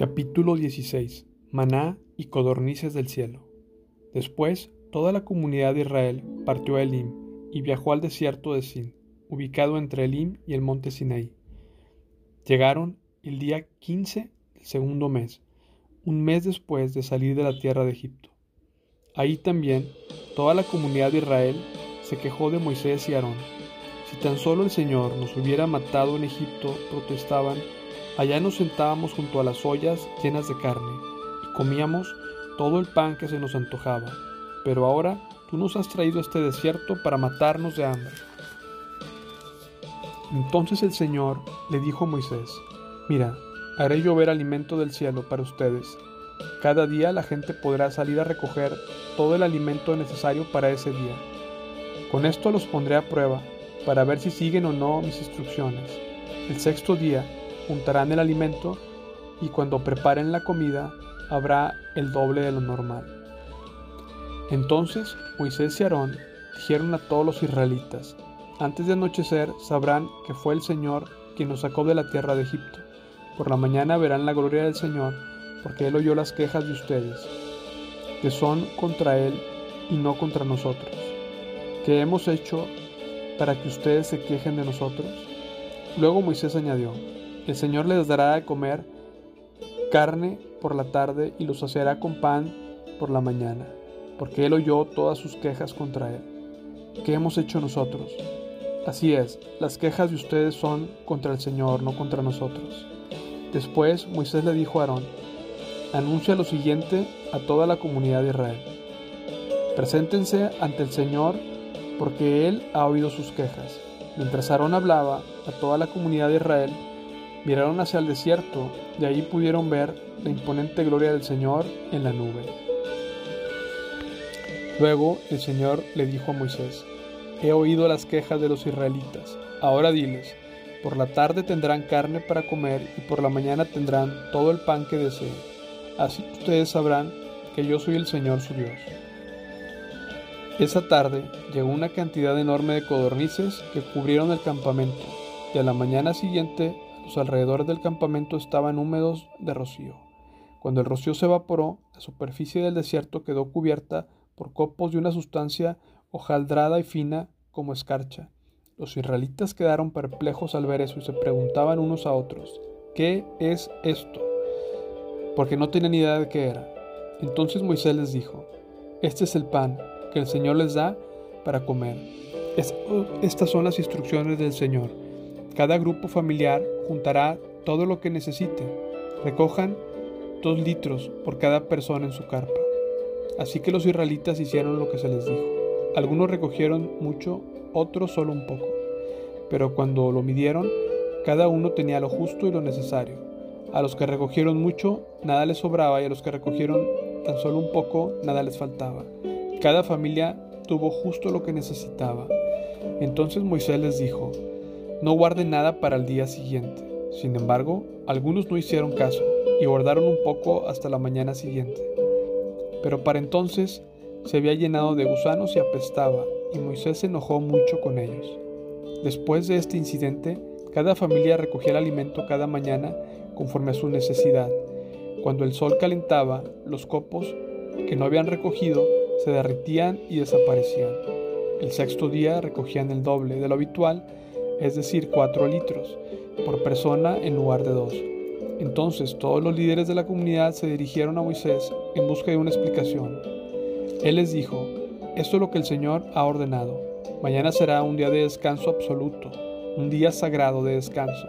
Capítulo 16. Maná y codornices del cielo. Después, toda la comunidad de Israel partió a Elim y viajó al desierto de Sin, ubicado entre Elim y el monte Sinaí. Llegaron el día 15 del segundo mes, un mes después de salir de la tierra de Egipto. Ahí también toda la comunidad de Israel se quejó de Moisés y Aarón. Si tan solo el Señor nos hubiera matado en Egipto, protestaban, Allá nos sentábamos junto a las ollas llenas de carne y comíamos todo el pan que se nos antojaba. Pero ahora tú nos has traído a este desierto para matarnos de hambre. Entonces el Señor le dijo a Moisés, Mira, haré llover alimento del cielo para ustedes. Cada día la gente podrá salir a recoger todo el alimento necesario para ese día. Con esto los pondré a prueba para ver si siguen o no mis instrucciones. El sexto día juntarán el alimento y cuando preparen la comida habrá el doble de lo normal. Entonces Moisés y Aarón dijeron a todos los israelitas, antes de anochecer sabrán que fue el Señor quien nos sacó de la tierra de Egipto. Por la mañana verán la gloria del Señor, porque Él oyó las quejas de ustedes, que son contra Él y no contra nosotros. ¿Qué hemos hecho para que ustedes se quejen de nosotros? Luego Moisés añadió, el Señor les dará de comer carne por la tarde y los saciará con pan por la mañana, porque Él oyó todas sus quejas contra Él. ¿Qué hemos hecho nosotros? Así es, las quejas de ustedes son contra el Señor, no contra nosotros. Después Moisés le dijo a Aarón, anuncia lo siguiente a toda la comunidad de Israel. Preséntense ante el Señor porque Él ha oído sus quejas. Mientras Aarón hablaba a toda la comunidad de Israel, Miraron hacia el desierto, y allí pudieron ver la imponente gloria del Señor en la nube. Luego el Señor le dijo a Moisés, He oído las quejas de los israelitas, ahora diles, por la tarde tendrán carne para comer y por la mañana tendrán todo el pan que deseen. Así ustedes sabrán que yo soy el Señor su Dios. Esa tarde llegó una cantidad enorme de codornices que cubrieron el campamento, y a la mañana siguiente los alrededores del campamento estaban húmedos de rocío. Cuando el rocío se evaporó, la superficie del desierto quedó cubierta por copos de una sustancia hojaldrada y fina como escarcha. Los israelitas quedaron perplejos al ver eso y se preguntaban unos a otros, ¿qué es esto? Porque no tenían idea de qué era. Entonces Moisés les dijo, este es el pan que el Señor les da para comer. estas son las instrucciones del Señor cada grupo familiar juntará todo lo que necesite. Recojan dos litros por cada persona en su carpa. Así que los israelitas hicieron lo que se les dijo. Algunos recogieron mucho, otros solo un poco. Pero cuando lo midieron, cada uno tenía lo justo y lo necesario. A los que recogieron mucho, nada les sobraba y a los que recogieron tan solo un poco, nada les faltaba. Cada familia tuvo justo lo que necesitaba. Entonces Moisés les dijo, no guarden nada para el día siguiente. Sin embargo, algunos no hicieron caso y guardaron un poco hasta la mañana siguiente. Pero para entonces se había llenado de gusanos y apestaba, y Moisés se enojó mucho con ellos. Después de este incidente, cada familia recogía el alimento cada mañana conforme a su necesidad. Cuando el sol calentaba, los copos que no habían recogido se derritían y desaparecían. El sexto día recogían el doble de lo habitual es decir, 4 litros por persona en lugar de 2. Entonces todos los líderes de la comunidad se dirigieron a Moisés en busca de una explicación. Él les dijo, esto es lo que el Señor ha ordenado. Mañana será un día de descanso absoluto, un día sagrado de descanso,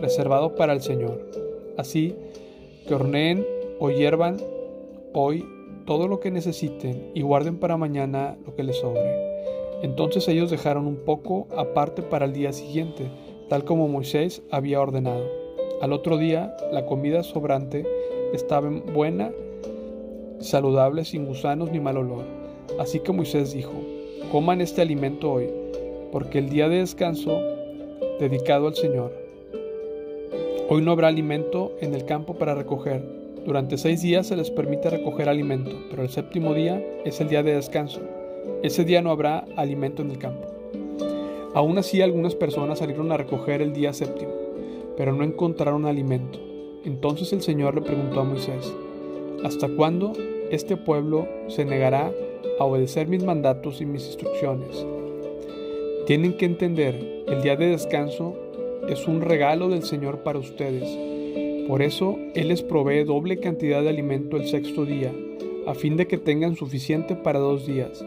reservado para el Señor. Así que horneen o hiervan hoy todo lo que necesiten y guarden para mañana lo que les sobre. Entonces ellos dejaron un poco aparte para el día siguiente, tal como Moisés había ordenado. Al otro día, la comida sobrante estaba buena, saludable, sin gusanos ni mal olor. Así que Moisés dijo, coman este alimento hoy, porque el día de descanso dedicado al Señor. Hoy no habrá alimento en el campo para recoger. Durante seis días se les permite recoger alimento, pero el séptimo día es el día de descanso ese día no habrá alimento en el campo. Aún así algunas personas salieron a recoger el día séptimo, pero no encontraron alimento. Entonces el Señor le preguntó a Moisés, ¿hasta cuándo este pueblo se negará a obedecer mis mandatos y mis instrucciones? Tienen que entender, el día de descanso es un regalo del Señor para ustedes. Por eso Él les provee doble cantidad de alimento el sexto día, a fin de que tengan suficiente para dos días.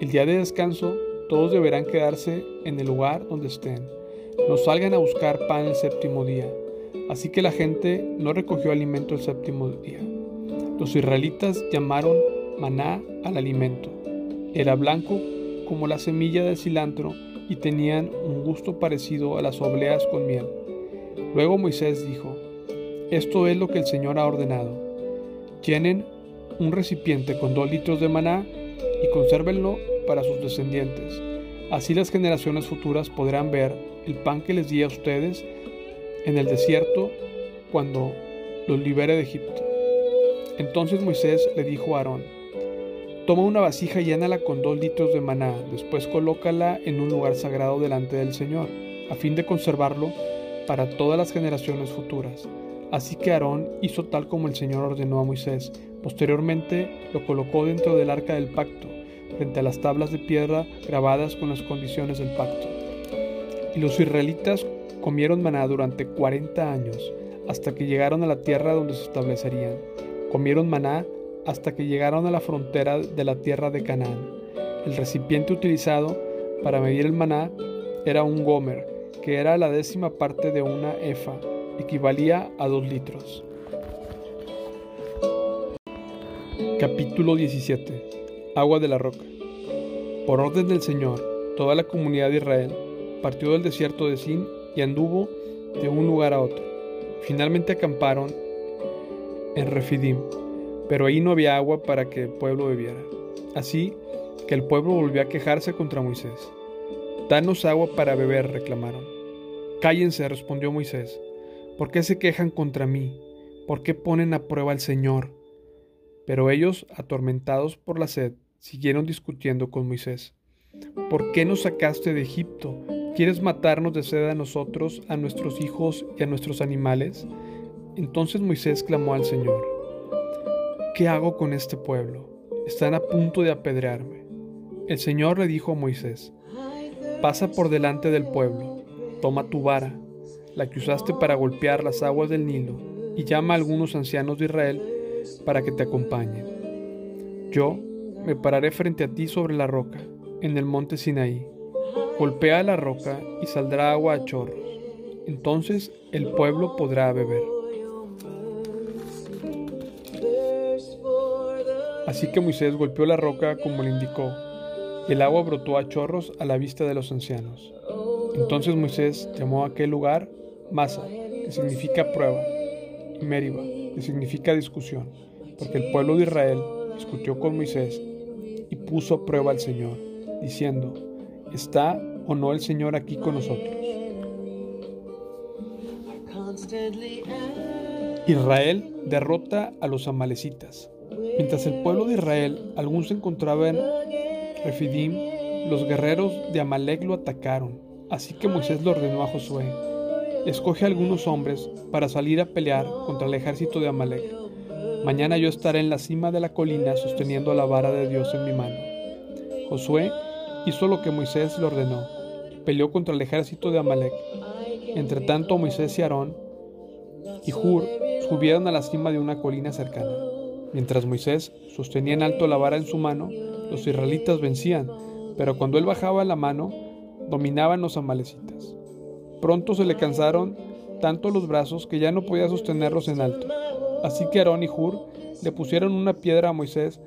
El día de descanso todos deberán quedarse en el lugar donde estén. No salgan a buscar pan el séptimo día. Así que la gente no recogió alimento el séptimo día. Los israelitas llamaron maná al alimento. Era blanco como la semilla del cilantro y tenían un gusto parecido a las obleas con miel. Luego Moisés dijo, Esto es lo que el Señor ha ordenado. Llenen un recipiente con dos litros de maná y consérvenlo para sus descendientes. Así las generaciones futuras podrán ver el pan que les di a ustedes en el desierto cuando los libere de Egipto. Entonces Moisés le dijo a Aarón, Toma una vasija y llénala con dos litros de maná, después colócala en un lugar sagrado delante del Señor, a fin de conservarlo para todas las generaciones futuras. Así que Aarón hizo tal como el Señor ordenó a Moisés. Posteriormente lo colocó dentro del arca del pacto, frente a las tablas de piedra grabadas con las condiciones del pacto. Y los israelitas comieron maná durante cuarenta años, hasta que llegaron a la tierra donde se establecerían. Comieron maná hasta que llegaron a la frontera de la tierra de Canaán. El recipiente utilizado para medir el maná era un gomer, que era la décima parte de una efa, equivalía a dos litros. Capítulo 17 Agua de la roca Por orden del Señor, toda la comunidad de Israel partió del desierto de Sin y anduvo de un lugar a otro. Finalmente acamparon en Refidim, pero ahí no había agua para que el pueblo bebiera. Así que el pueblo volvió a quejarse contra Moisés. Danos agua para beber, reclamaron. Cállense, respondió Moisés. ¿Por qué se quejan contra mí? ¿Por qué ponen a prueba al Señor? Pero ellos, atormentados por la sed, siguieron discutiendo con Moisés. ¿Por qué nos sacaste de Egipto? ¿Quieres matarnos de sed a nosotros, a nuestros hijos y a nuestros animales? Entonces Moisés clamó al Señor. ¿Qué hago con este pueblo? Están a punto de apedrearme. El Señor le dijo a Moisés, pasa por delante del pueblo, toma tu vara, la que usaste para golpear las aguas del Nilo, y llama a algunos ancianos de Israel para que te acompañen. Yo me pararé frente a ti sobre la roca, en el monte Sinaí. Golpea la roca y saldrá agua a chorros. Entonces el pueblo podrá beber. Así que Moisés golpeó la roca como le indicó, y el agua brotó a chorros a la vista de los ancianos. Entonces Moisés llamó a aquel lugar Masa, que significa prueba, y Meriba, que significa discusión, porque el pueblo de Israel discutió con Moisés puso a prueba al Señor, diciendo, ¿está o no el Señor aquí con nosotros? Israel derrota a los amalecitas. Mientras el pueblo de Israel aún se encontraba en Refidim, los guerreros de Amalek lo atacaron. Así que Moisés le ordenó a Josué, escoge algunos hombres para salir a pelear contra el ejército de Amalek. Mañana yo estaré en la cima de la colina sosteniendo la vara de Dios en mi mano. Josué hizo lo que Moisés le ordenó, peleó contra el ejército de Amalek. Entre tanto Moisés y Aarón y Hur subieron a la cima de una colina cercana. Mientras Moisés sostenía en alto la vara en su mano, los israelitas vencían, pero cuando él bajaba la mano, dominaban los amalecitas. Pronto se le cansaron tanto los brazos que ya no podía sostenerlos en alto. Así que Aarón y Hur le pusieron una piedra a Moisés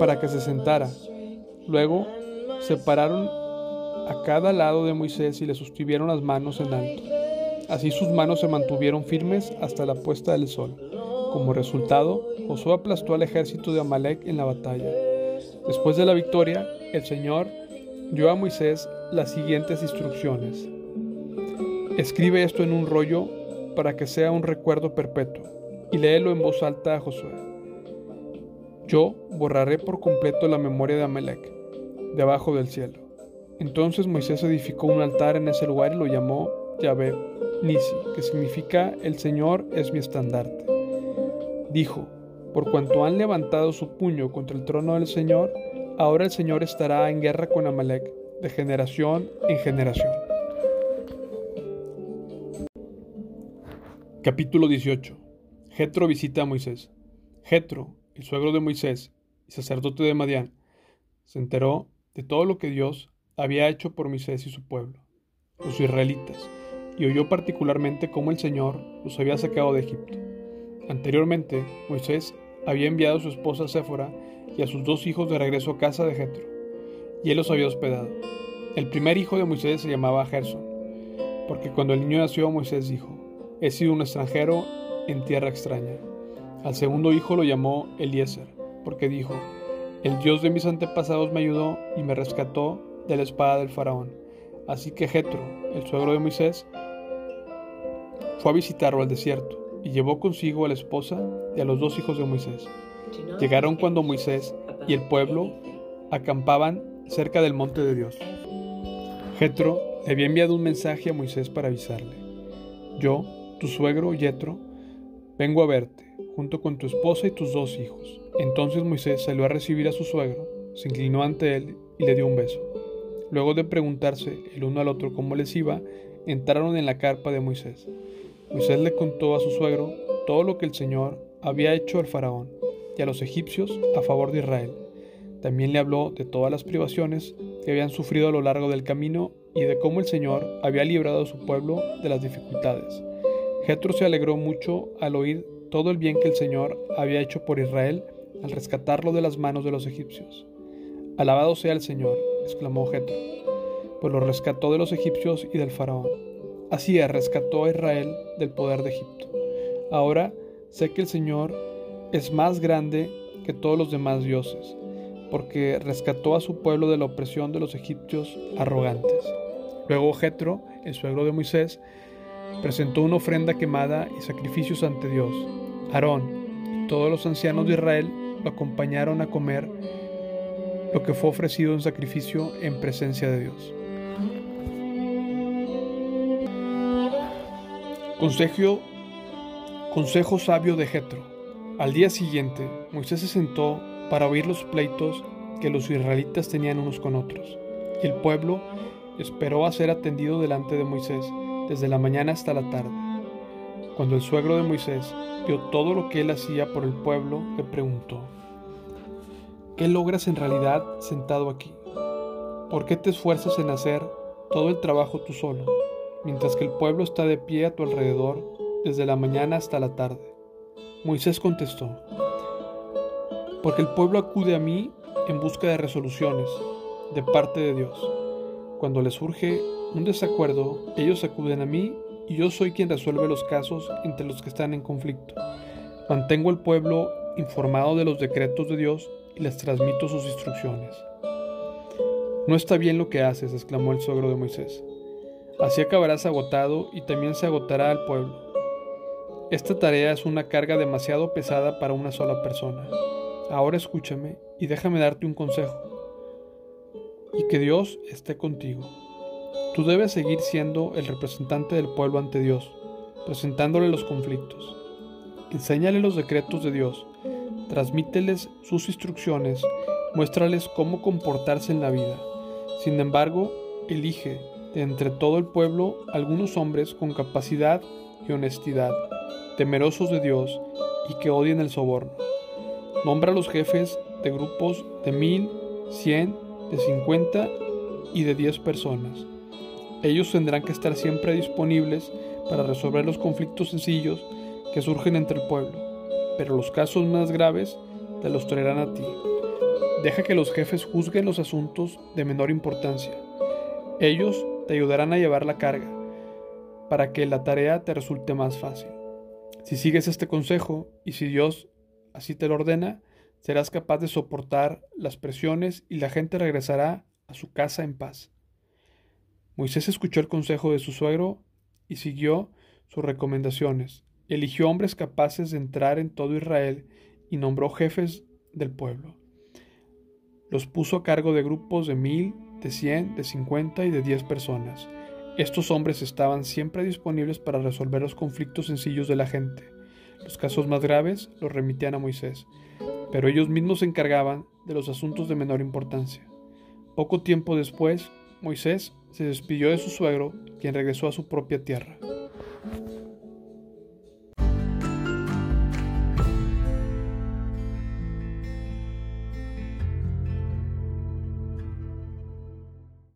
para que se sentara. Luego separaron a cada lado de Moisés y le sostuvieron las manos en alto. Así sus manos se mantuvieron firmes hasta la puesta del sol. Como resultado, Josué aplastó al ejército de Amalek en la batalla. Después de la victoria, el Señor dio a Moisés las siguientes instrucciones. Escribe esto en un rollo para que sea un recuerdo perpetuo y léelo en voz alta a Josué. Yo borraré por completo la memoria de Amalek debajo del cielo. Entonces Moisés edificó un altar en ese lugar y lo llamó Yahvé Nisi, que significa el Señor es mi estandarte. Dijo, por cuanto han levantado su puño contra el trono del Señor, ahora el Señor estará en guerra con Amalek de generación en generación. Capítulo 18. Jetro visita a Moisés. Jetro, el suegro de Moisés y sacerdote de Madián, se enteró de todo lo que Dios había hecho por Moisés y su pueblo, los israelitas, y oyó particularmente cómo el Señor los había sacado de Egipto. Anteriormente, Moisés había enviado a su esposa Séfora y a sus dos hijos de regreso a casa de Jetro, y él los había hospedado. El primer hijo de Moisés se llamaba Gerson, porque cuando el niño nació, Moisés dijo: He sido un extranjero en tierra extraña. Al segundo hijo lo llamó Eliezer, porque dijo: El Dios de mis antepasados me ayudó y me rescató de la espada del faraón. Así que Jetro, el suegro de Moisés, fue a visitarlo al desierto y llevó consigo a la esposa y a los dos hijos de Moisés. Llegaron cuando Moisés y el pueblo acampaban cerca del monte de Dios. Jetro le había enviado un mensaje a Moisés para avisarle: Yo, tu suegro Jetro, vengo a verte, junto con tu esposa y tus dos hijos. Entonces Moisés salió a recibir a su suegro, se inclinó ante él y le dio un beso. Luego de preguntarse el uno al otro cómo les iba, entraron en la carpa de Moisés. Moisés le contó a su suegro todo lo que el Señor había hecho al faraón y a los egipcios a favor de Israel. También le habló de todas las privaciones que habían sufrido a lo largo del camino y de cómo el Señor había librado a su pueblo de las dificultades. Jetro se alegró mucho al oír todo el bien que el Señor había hecho por Israel al rescatarlo de las manos de los egipcios. Alabado sea el Señor, exclamó Jetro, pues lo rescató de los egipcios y del faraón. Así es, rescató a Israel del poder de Egipto. Ahora sé que el Señor es más grande que todos los demás dioses, porque rescató a su pueblo de la opresión de los egipcios arrogantes. Luego Jetro, el suegro de Moisés, presentó una ofrenda quemada y sacrificios ante Dios. Aarón y todos los ancianos de Israel lo acompañaron a comer lo que fue ofrecido en sacrificio en presencia de Dios. Consejo, consejo sabio de Jetro. Al día siguiente, Moisés se sentó para oír los pleitos que los israelitas tenían unos con otros, y el pueblo esperó a ser atendido delante de Moisés desde la mañana hasta la tarde. Cuando el suegro de Moisés vio todo lo que él hacía por el pueblo, le preguntó, ¿qué logras en realidad sentado aquí? ¿Por qué te esfuerzas en hacer todo el trabajo tú solo? mientras que el pueblo está de pie a tu alrededor desde la mañana hasta la tarde. Moisés contestó, porque el pueblo acude a mí en busca de resoluciones de parte de Dios. Cuando les surge un desacuerdo, ellos acuden a mí y yo soy quien resuelve los casos entre los que están en conflicto. Mantengo al pueblo informado de los decretos de Dios y les transmito sus instrucciones. No está bien lo que haces, exclamó el suegro de Moisés. Así acabarás agotado y también se agotará el pueblo. Esta tarea es una carga demasiado pesada para una sola persona. Ahora escúchame y déjame darte un consejo. Y que Dios esté contigo. Tú debes seguir siendo el representante del pueblo ante Dios, presentándole los conflictos. Enséñale los decretos de Dios, transmíteles sus instrucciones, muéstrales cómo comportarse en la vida. Sin embargo, elige de entre todo el pueblo algunos hombres con capacidad y honestidad, temerosos de Dios y que odien el soborno. Nombra a los jefes de grupos de mil, cien, de cincuenta y de diez personas. Ellos tendrán que estar siempre disponibles para resolver los conflictos sencillos que surgen entre el pueblo, pero los casos más graves te los traerán a ti. Deja que los jefes juzguen los asuntos de menor importancia. Ellos te ayudarán a llevar la carga para que la tarea te resulte más fácil. Si sigues este consejo y si Dios así te lo ordena, serás capaz de soportar las presiones y la gente regresará a su casa en paz. Moisés escuchó el consejo de su suegro y siguió sus recomendaciones. Eligió hombres capaces de entrar en todo Israel y nombró jefes del pueblo. Los puso a cargo de grupos de mil, de cien, de cincuenta y de diez personas. Estos hombres estaban siempre disponibles para resolver los conflictos sencillos de la gente. Los casos más graves los remitían a Moisés, pero ellos mismos se encargaban de los asuntos de menor importancia. Poco tiempo después, Moisés se despidió de su suegro, quien regresó a su propia tierra.